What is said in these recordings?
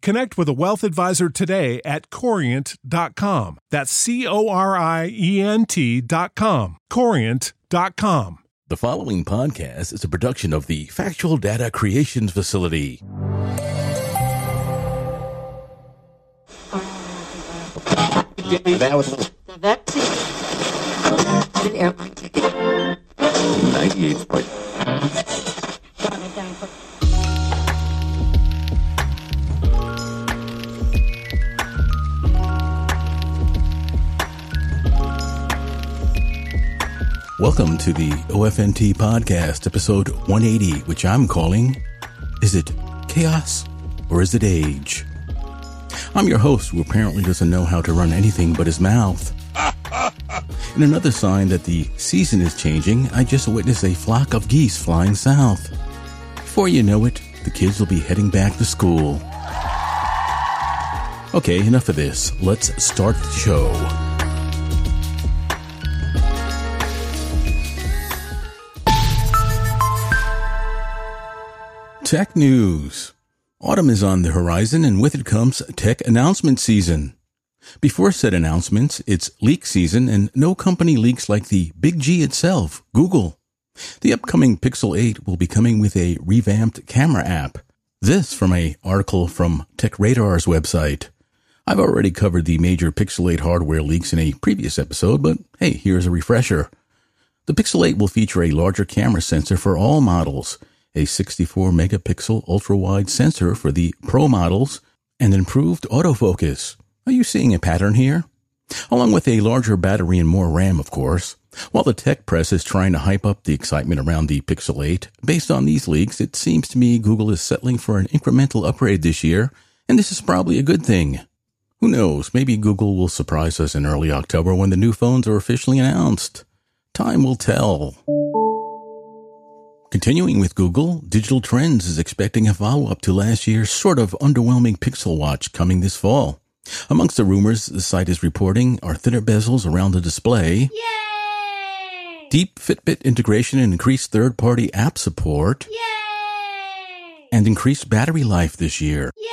connect with a wealth advisor today at corient.com. That's C O R I E N T.com. Corient.com. The following podcast is a production of the Factual Data Creations Facility. That was The vaccine. An 98 Welcome to the OFNT podcast, episode 180, which I'm calling Is it Chaos or Is it Age? I'm your host who apparently doesn't know how to run anything but his mouth. In another sign that the season is changing, I just witnessed a flock of geese flying south. Before you know it, the kids will be heading back to school. Okay, enough of this. Let's start the show. Tech news. Autumn is on the horizon and with it comes tech announcement season. Before said announcements, it's leak season and no company leaks like the Big G itself, Google. The upcoming Pixel 8 will be coming with a revamped camera app. This from a article from TechRadar's website. I've already covered the major Pixel 8 hardware leaks in a previous episode, but hey, here's a refresher. The Pixel 8 will feature a larger camera sensor for all models, a 64 megapixel ultra wide sensor for the Pro models, and improved autofocus. Are you seeing a pattern here? Along with a larger battery and more RAM, of course. While the tech press is trying to hype up the excitement around the Pixel 8, based on these leaks, it seems to me Google is settling for an incremental upgrade this year, and this is probably a good thing. Who knows, maybe Google will surprise us in early October when the new phones are officially announced. Time will tell. Continuing with Google, Digital Trends is expecting a follow up to last year's sort of underwhelming Pixel Watch coming this fall. Amongst the rumors the site is reporting are thinner bezels around the display, Yay! deep Fitbit integration and increased third party app support, Yay! and increased battery life this year. Yay!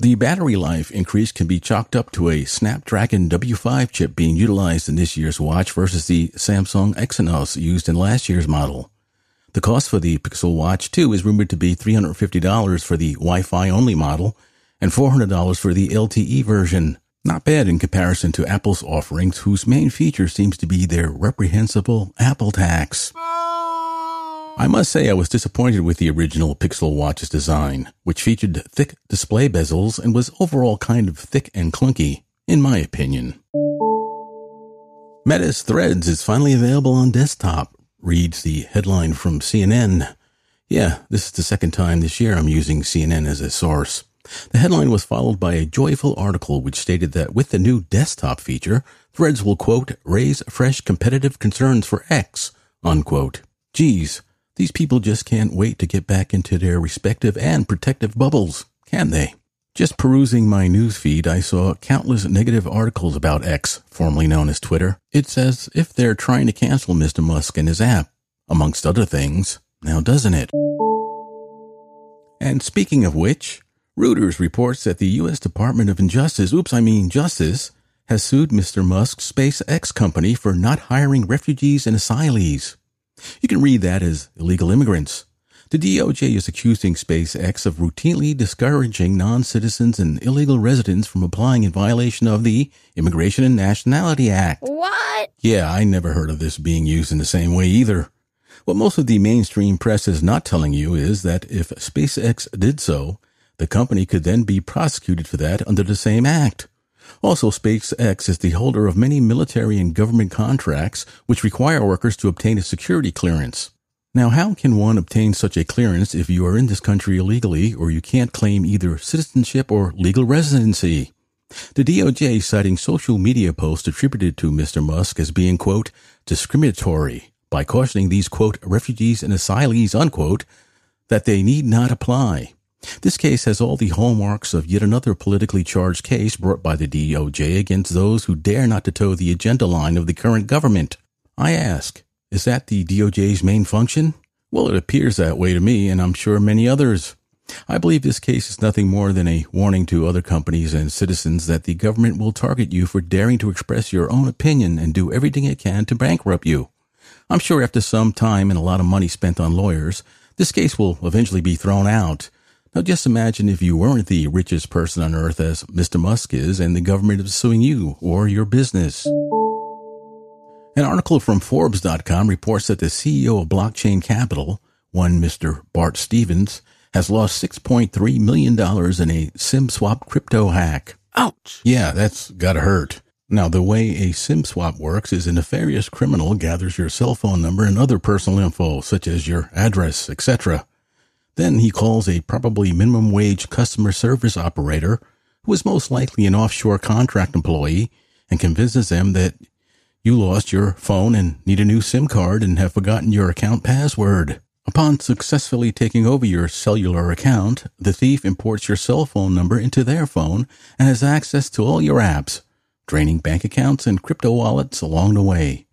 The battery life increase can be chalked up to a Snapdragon W5 chip being utilized in this year's watch versus the Samsung Exynos used in last year's model. The cost for the Pixel Watch 2 is rumored to be $350 for the Wi-Fi only model and $400 for the LTE version. Not bad in comparison to Apple's offerings whose main feature seems to be their reprehensible Apple tax. I must say I was disappointed with the original Pixel Watch's design, which featured thick display bezels and was overall kind of thick and clunky, in my opinion. Meta's Threads is finally available on desktop, reads the headline from CNN. Yeah, this is the second time this year I'm using CNN as a source. The headline was followed by a joyful article which stated that with the new desktop feature, Threads will quote, raise fresh competitive concerns for X, unquote. Geez, these people just can't wait to get back into their respective and protective bubbles, can they? Just perusing my news feed, I saw countless negative articles about X, formerly known as Twitter. It's as if they're trying to cancel Mr. Musk and his app, amongst other things. Now, doesn't it? And speaking of which, Reuters reports that the U.S. Department of Injustice, oops, I mean Justice, has sued Mr. Musk's SpaceX company for not hiring refugees and asylees. You can read that as illegal immigrants. The DOJ is accusing SpaceX of routinely discouraging non-citizens and illegal residents from applying in violation of the Immigration and Nationality Act. What? Yeah, I never heard of this being used in the same way either. What most of the mainstream press is not telling you is that if SpaceX did so, the company could then be prosecuted for that under the same act. Also, SpaceX is the holder of many military and government contracts which require workers to obtain a security clearance. Now, how can one obtain such a clearance if you are in this country illegally or you can't claim either citizenship or legal residency? The DOJ citing social media posts attributed to Mr. Musk as being, quote, discriminatory by cautioning these, quote, refugees and asylees, unquote, that they need not apply. This case has all the hallmarks of yet another politically charged case brought by the DOJ against those who dare not to toe the agenda line of the current government. I ask, is that the DOJ's main function? Well, it appears that way to me, and I'm sure many others. I believe this case is nothing more than a warning to other companies and citizens that the government will target you for daring to express your own opinion and do everything it can to bankrupt you. I'm sure after some time and a lot of money spent on lawyers, this case will eventually be thrown out. Now just imagine if you weren't the richest person on earth as Mr. Musk is and the government is suing you or your business. An article from Forbes.com reports that the CEO of Blockchain Capital, one Mr. Bart Stephens, has lost $6.3 million in a SimSwap crypto hack. Ouch. Yeah, that's gotta hurt. Now, the way a SimSwap works is a nefarious criminal gathers your cell phone number and other personal info, such as your address, etc. Then he calls a probably minimum wage customer service operator, who is most likely an offshore contract employee, and convinces them that you lost your phone and need a new SIM card and have forgotten your account password. Upon successfully taking over your cellular account, the thief imports your cell phone number into their phone and has access to all your apps, draining bank accounts and crypto wallets along the way.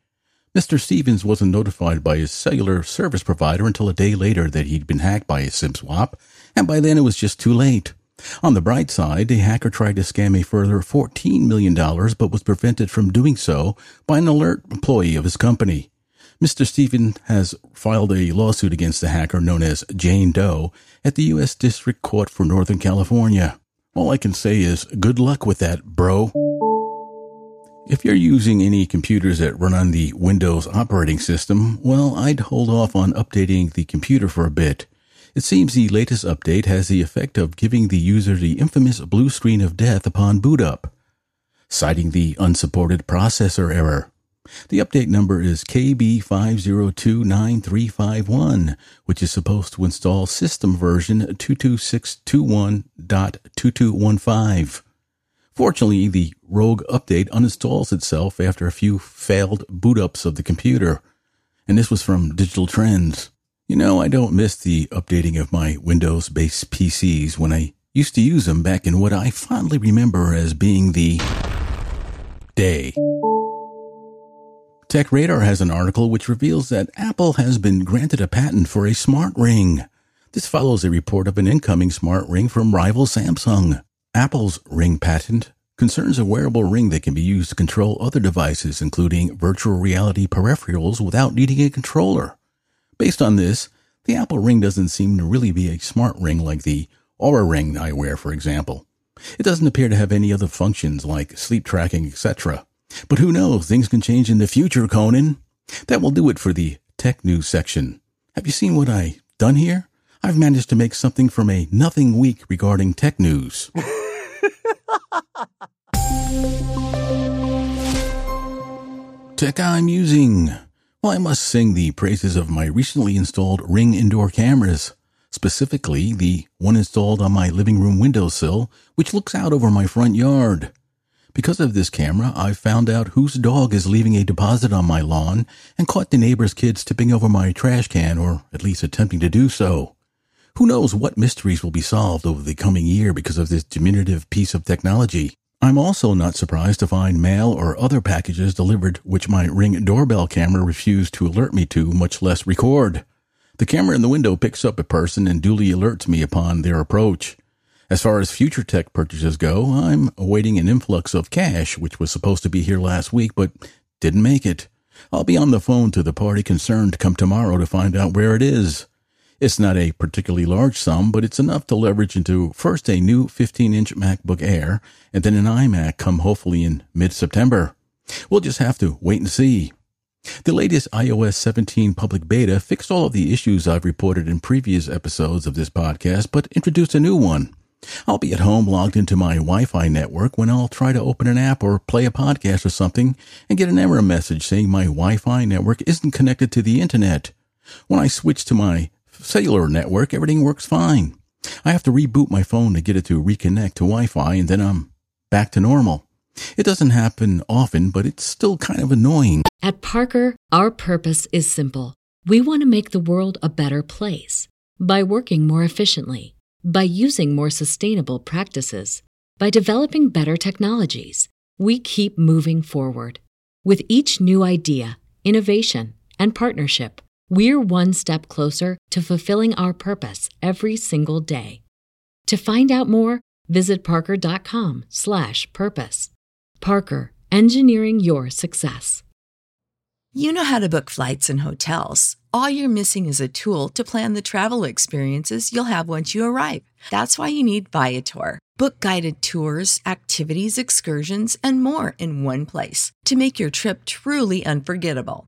Mr. Stephens wasn't notified by his cellular service provider until a day later that he'd been hacked by a SIM swap, and by then it was just too late. On the bright side, the hacker tried to scam a further $14 million but was prevented from doing so by an alert employee of his company. Mr. Stephen has filed a lawsuit against the hacker known as Jane Doe at the U.S. District Court for Northern California. All I can say is good luck with that, bro. If you're using any computers that run on the Windows operating system, well, I'd hold off on updating the computer for a bit. It seems the latest update has the effect of giving the user the infamous blue screen of death upon boot up, citing the unsupported processor error. The update number is KB5029351, which is supposed to install system version 22621.2215. Fortunately, the rogue update uninstalls itself after a few failed boot ups of the computer. And this was from Digital Trends. You know, I don't miss the updating of my Windows based PCs when I used to use them back in what I fondly remember as being the day. Tech Radar has an article which reveals that Apple has been granted a patent for a smart ring. This follows a report of an incoming smart ring from rival Samsung. Apple's ring patent concerns a wearable ring that can be used to control other devices, including virtual reality peripherals, without needing a controller. Based on this, the Apple Ring doesn't seem to really be a smart ring like the Oura Ring I wear, for example. It doesn't appear to have any other functions like sleep tracking, etc. But who knows, things can change in the future, Conan. That will do it for the tech news section. Have you seen what I've done here? I've managed to make something from a nothing week regarding tech news. tech I'm using. Well, I must sing the praises of my recently installed Ring indoor cameras, specifically the one installed on my living room windowsill, which looks out over my front yard. Because of this camera, I've found out whose dog is leaving a deposit on my lawn and caught the neighbor's kids tipping over my trash can, or at least attempting to do so. Who knows what mysteries will be solved over the coming year because of this diminutive piece of technology? I'm also not surprised to find mail or other packages delivered which my Ring doorbell camera refused to alert me to, much less record. The camera in the window picks up a person and duly alerts me upon their approach. As far as future tech purchases go, I'm awaiting an influx of cash, which was supposed to be here last week, but didn't make it. I'll be on the phone to the party concerned come tomorrow to find out where it is. It's not a particularly large sum, but it's enough to leverage into first a new 15 inch MacBook Air and then an iMac come hopefully in mid September. We'll just have to wait and see. The latest iOS 17 public beta fixed all of the issues I've reported in previous episodes of this podcast, but introduced a new one. I'll be at home logged into my Wi-Fi network when I'll try to open an app or play a podcast or something and get an error message saying my Wi-Fi network isn't connected to the internet. When I switch to my cellular network, everything works fine. I have to reboot my phone to get it to reconnect to Wi-Fi and then I'm back to normal. It doesn't happen often, but it's still kind of annoying. At Parker, our purpose is simple. We want to make the world a better place by working more efficiently, by using more sustainable practices, by developing better technologies. We keep moving forward. With each new idea, innovation, and partnership, we're one step closer to fulfilling our purpose every single day. To find out more, visit parker.com/purpose. Parker, engineering your success. You know how to book flights and hotels. All you're missing is a tool to plan the travel experiences you'll have once you arrive. That's why you need Viator. Book guided tours, activities, excursions, and more in one place to make your trip truly unforgettable.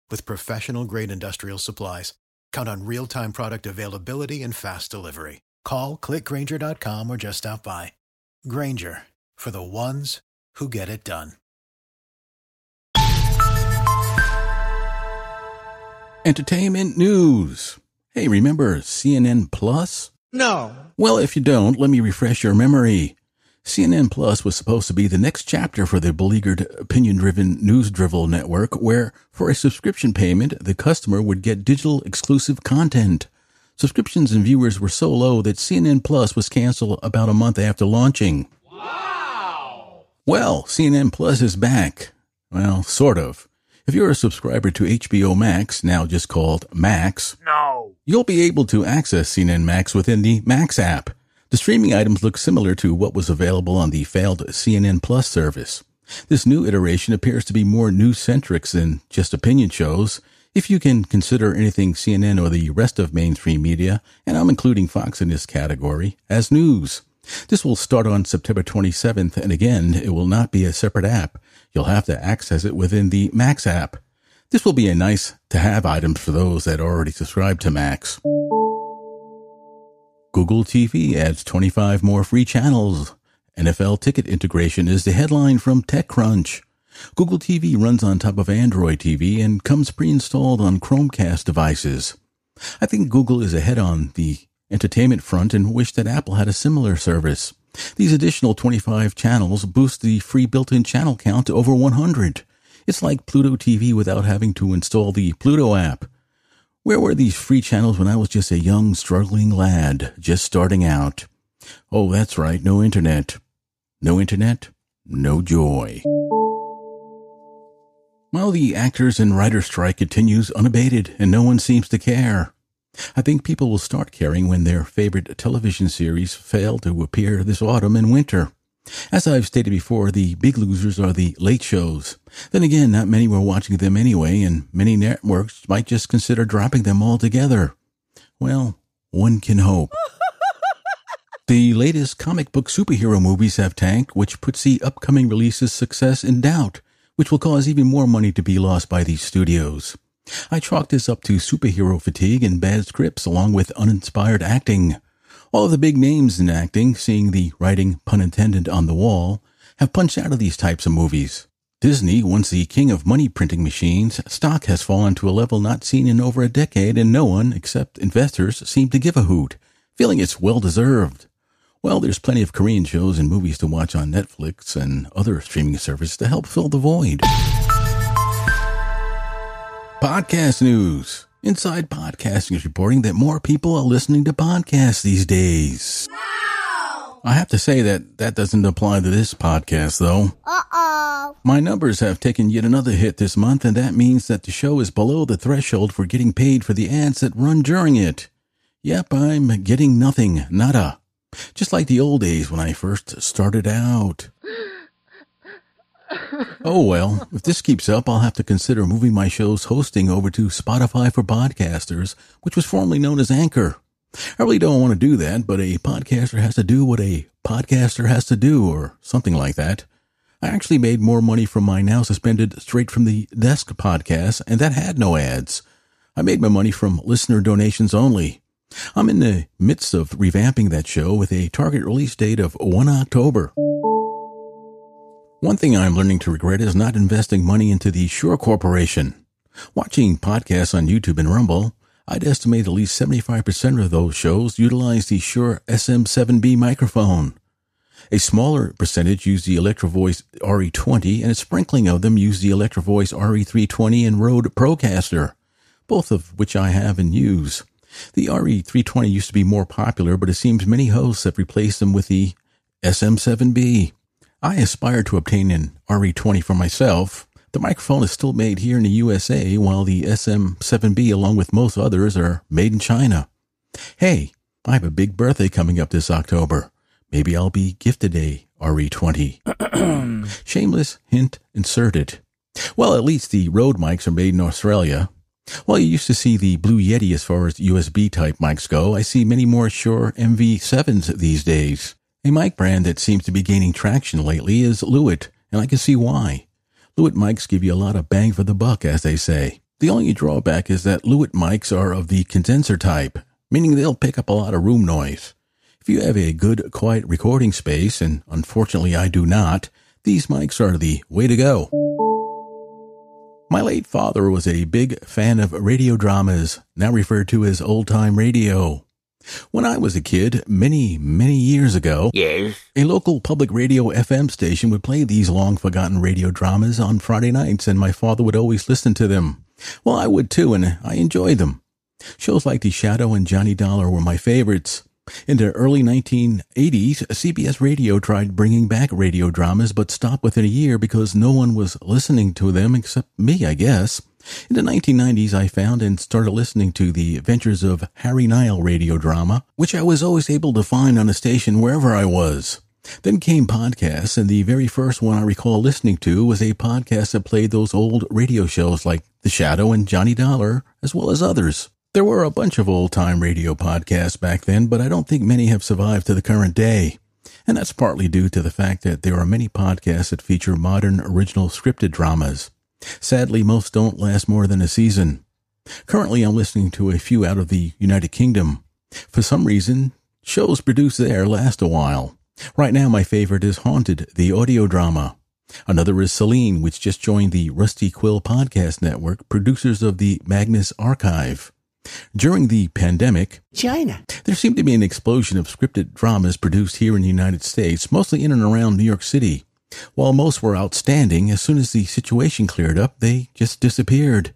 with professional grade industrial supplies. Count on real time product availability and fast delivery. Call clickgrainger.com or just stop by. Grainger for the ones who get it done. Entertainment news. Hey, remember CNN Plus? No. Well, if you don't, let me refresh your memory. CNN Plus was supposed to be the next chapter for the beleaguered opinion driven news drivel network where, for a subscription payment, the customer would get digital exclusive content. Subscriptions and viewers were so low that CNN Plus was canceled about a month after launching. Wow! Well, CNN Plus is back. Well, sort of. If you're a subscriber to HBO Max, now just called Max, No. you'll be able to access CNN Max within the Max app. The streaming items look similar to what was available on the failed CNN Plus service. This new iteration appears to be more news-centric than just opinion shows, if you can consider anything CNN or the rest of mainstream media, and I'm including Fox in this category, as news. This will start on September 27th, and again, it will not be a separate app. You'll have to access it within the Max app. This will be a nice to have item for those that already subscribe to Max. Google TV adds 25 more free channels. NFL ticket integration is the headline from TechCrunch. Google TV runs on top of Android TV and comes pre-installed on Chromecast devices. I think Google is ahead on the entertainment front and wish that Apple had a similar service. These additional 25 channels boost the free built-in channel count to over 100. It's like Pluto TV without having to install the Pluto app. Where were these free channels when I was just a young, struggling lad, just starting out? Oh, that's right, no internet. No internet, no joy. Well, the actors and writers strike continues unabated, and no one seems to care. I think people will start caring when their favorite television series fail to appear this autumn and winter. As I've stated before, the big losers are the late shows. Then again, not many were watching them anyway, and many networks might just consider dropping them altogether. Well, one can hope. the latest comic book superhero movies have tanked, which puts the upcoming releases' success in doubt, which will cause even more money to be lost by these studios. I chalk this up to superhero fatigue and bad scripts along with uninspired acting. All of the big names in acting, seeing the writing pun intended on the wall, have punched out of these types of movies. Disney, once the king of money printing machines, stock has fallen to a level not seen in over a decade and no one, except investors, seem to give a hoot, feeling it's well deserved. Well, there's plenty of Korean shows and movies to watch on Netflix and other streaming services to help fill the void. Podcast news. Inside Podcasting is reporting that more people are listening to podcasts these days. No! I have to say that that doesn't apply to this podcast, though. Uh-oh. My numbers have taken yet another hit this month, and that means that the show is below the threshold for getting paid for the ads that run during it. Yep, I'm getting nothing, nada. Just like the old days when I first started out. oh well, if this keeps up, I'll have to consider moving my show's hosting over to Spotify for Podcasters, which was formerly known as Anchor. I really don't want to do that, but a podcaster has to do what a podcaster has to do, or something like that. I actually made more money from my now suspended Straight from the Desk podcast, and that had no ads. I made my money from listener donations only. I'm in the midst of revamping that show with a target release date of 1 October. One thing I'm learning to regret is not investing money into the Shure Corporation. Watching podcasts on YouTube and Rumble, I'd estimate at least 75% of those shows utilize the Shure SM7B microphone. A smaller percentage use the Electro-Voice RE20 and a sprinkling of them use the Electro-Voice RE320 and Rode Procaster, both of which I have and use. The RE320 used to be more popular, but it seems many hosts have replaced them with the SM7B. I aspire to obtain an RE20 for myself. The microphone is still made here in the USA, while the SM7B, along with most others, are made in China. Hey, I have a big birthday coming up this October. Maybe I'll be gifted a RE20. Shameless hint inserted. Well, at least the Rode mics are made in Australia. While you used to see the Blue Yeti as far as USB type mics go, I see many more Shure MV7s these days. A mic brand that seems to be gaining traction lately is Lewitt, and I can see why. Lewitt mics give you a lot of bang for the buck, as they say. The only drawback is that Lewitt mics are of the condenser type, meaning they'll pick up a lot of room noise. If you have a good, quiet recording space, and unfortunately I do not, these mics are the way to go. My late father was a big fan of radio dramas, now referred to as old time radio. When I was a kid, many, many years ago, Yes. a local public radio FM station would play these long forgotten radio dramas on Friday nights, and my father would always listen to them. Well, I would too, and I enjoyed them. Shows like The Shadow and Johnny Dollar were my favorites. In the early 1980s, CBS Radio tried bringing back radio dramas, but stopped within a year because no one was listening to them except me, I guess. In the 1990s, I found and started listening to the adventures of Harry Nile radio drama, which I was always able to find on a station wherever I was. Then came podcasts, and the very first one I recall listening to was a podcast that played those old radio shows like The Shadow and Johnny Dollar, as well as others. There were a bunch of old time radio podcasts back then, but I don't think many have survived to the current day. And that's partly due to the fact that there are many podcasts that feature modern original scripted dramas. Sadly, most don't last more than a season. Currently, I'm listening to a few out of the United Kingdom. For some reason, shows produced there last a while. Right now, my favorite is Haunted, the audio drama. Another is Celine, which just joined the Rusty Quill Podcast Network, producers of the Magnus Archive. During the pandemic, China. there seemed to be an explosion of scripted dramas produced here in the United States, mostly in and around New York City. While most were outstanding, as soon as the situation cleared up, they just disappeared.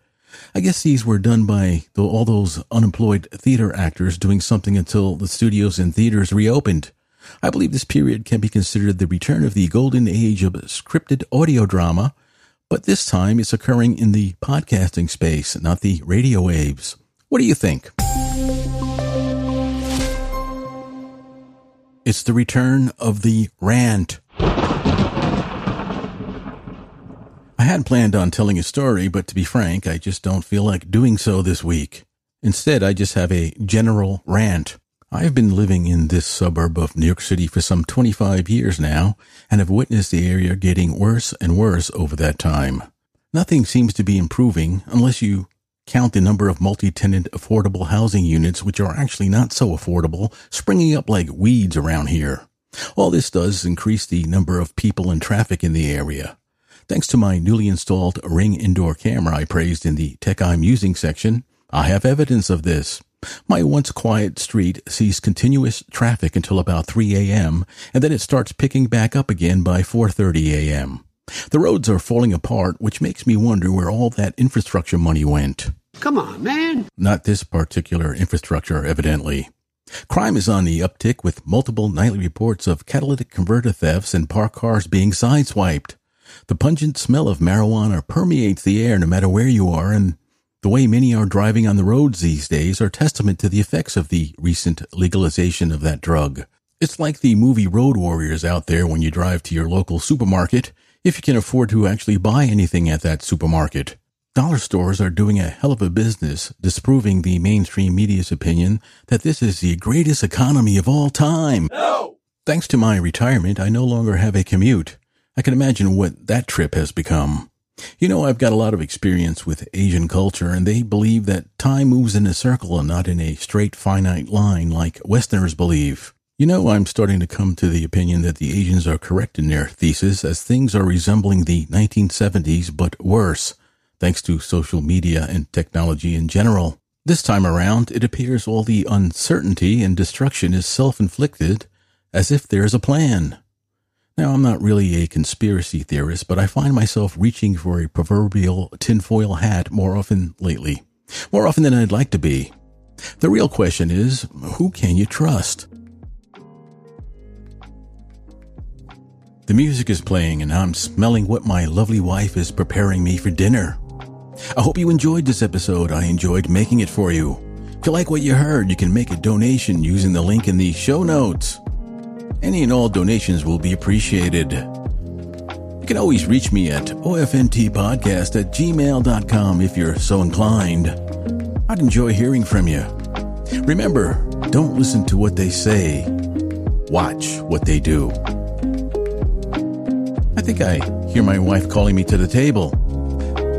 I guess these were done by all those unemployed theater actors doing something until the studios and theaters reopened. I believe this period can be considered the return of the golden age of scripted audio drama, but this time it's occurring in the podcasting space, not the radio waves. What do you think? It's the return of the rant. I had planned on telling a story, but to be frank, I just don't feel like doing so this week. Instead, I just have a general rant. I have been living in this suburb of New York City for some 25 years now and have witnessed the area getting worse and worse over that time. Nothing seems to be improving unless you count the number of multi-tenant affordable housing units, which are actually not so affordable, springing up like weeds around here. All this does is increase the number of people and traffic in the area. Thanks to my newly installed Ring indoor camera I praised in the tech I'm using section, I have evidence of this. My once quiet street sees continuous traffic until about 3 a.m., and then it starts picking back up again by 4.30 a.m. The roads are falling apart, which makes me wonder where all that infrastructure money went. Come on, man. Not this particular infrastructure, evidently. Crime is on the uptick with multiple nightly reports of catalytic converter thefts and parked cars being sideswiped. The pungent smell of marijuana permeates the air no matter where you are, and the way many are driving on the roads these days are testament to the effects of the recent legalization of that drug. It's like the movie Road Warriors out there when you drive to your local supermarket, if you can afford to actually buy anything at that supermarket. Dollar stores are doing a hell of a business disproving the mainstream media's opinion that this is the greatest economy of all time. No! Thanks to my retirement, I no longer have a commute. I can imagine what that trip has become. You know, I've got a lot of experience with Asian culture, and they believe that time moves in a circle and not in a straight finite line like Westerners believe. You know, I'm starting to come to the opinion that the Asians are correct in their thesis as things are resembling the 1970s, but worse, thanks to social media and technology in general. This time around, it appears all the uncertainty and destruction is self-inflicted, as if there's a plan. Now, I'm not really a conspiracy theorist, but I find myself reaching for a proverbial tinfoil hat more often lately. More often than I'd like to be. The real question is, who can you trust? The music is playing and I'm smelling what my lovely wife is preparing me for dinner. I hope you enjoyed this episode. I enjoyed making it for you. If you like what you heard, you can make a donation using the link in the show notes. Any and all donations will be appreciated. You can always reach me at ofntpodcast at gmail.com if you're so inclined. I'd enjoy hearing from you. Remember, don't listen to what they say, watch what they do. I think I hear my wife calling me to the table.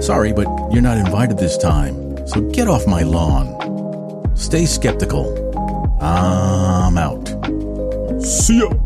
Sorry, but you're not invited this time, so get off my lawn. Stay skeptical. I'm out. See ya.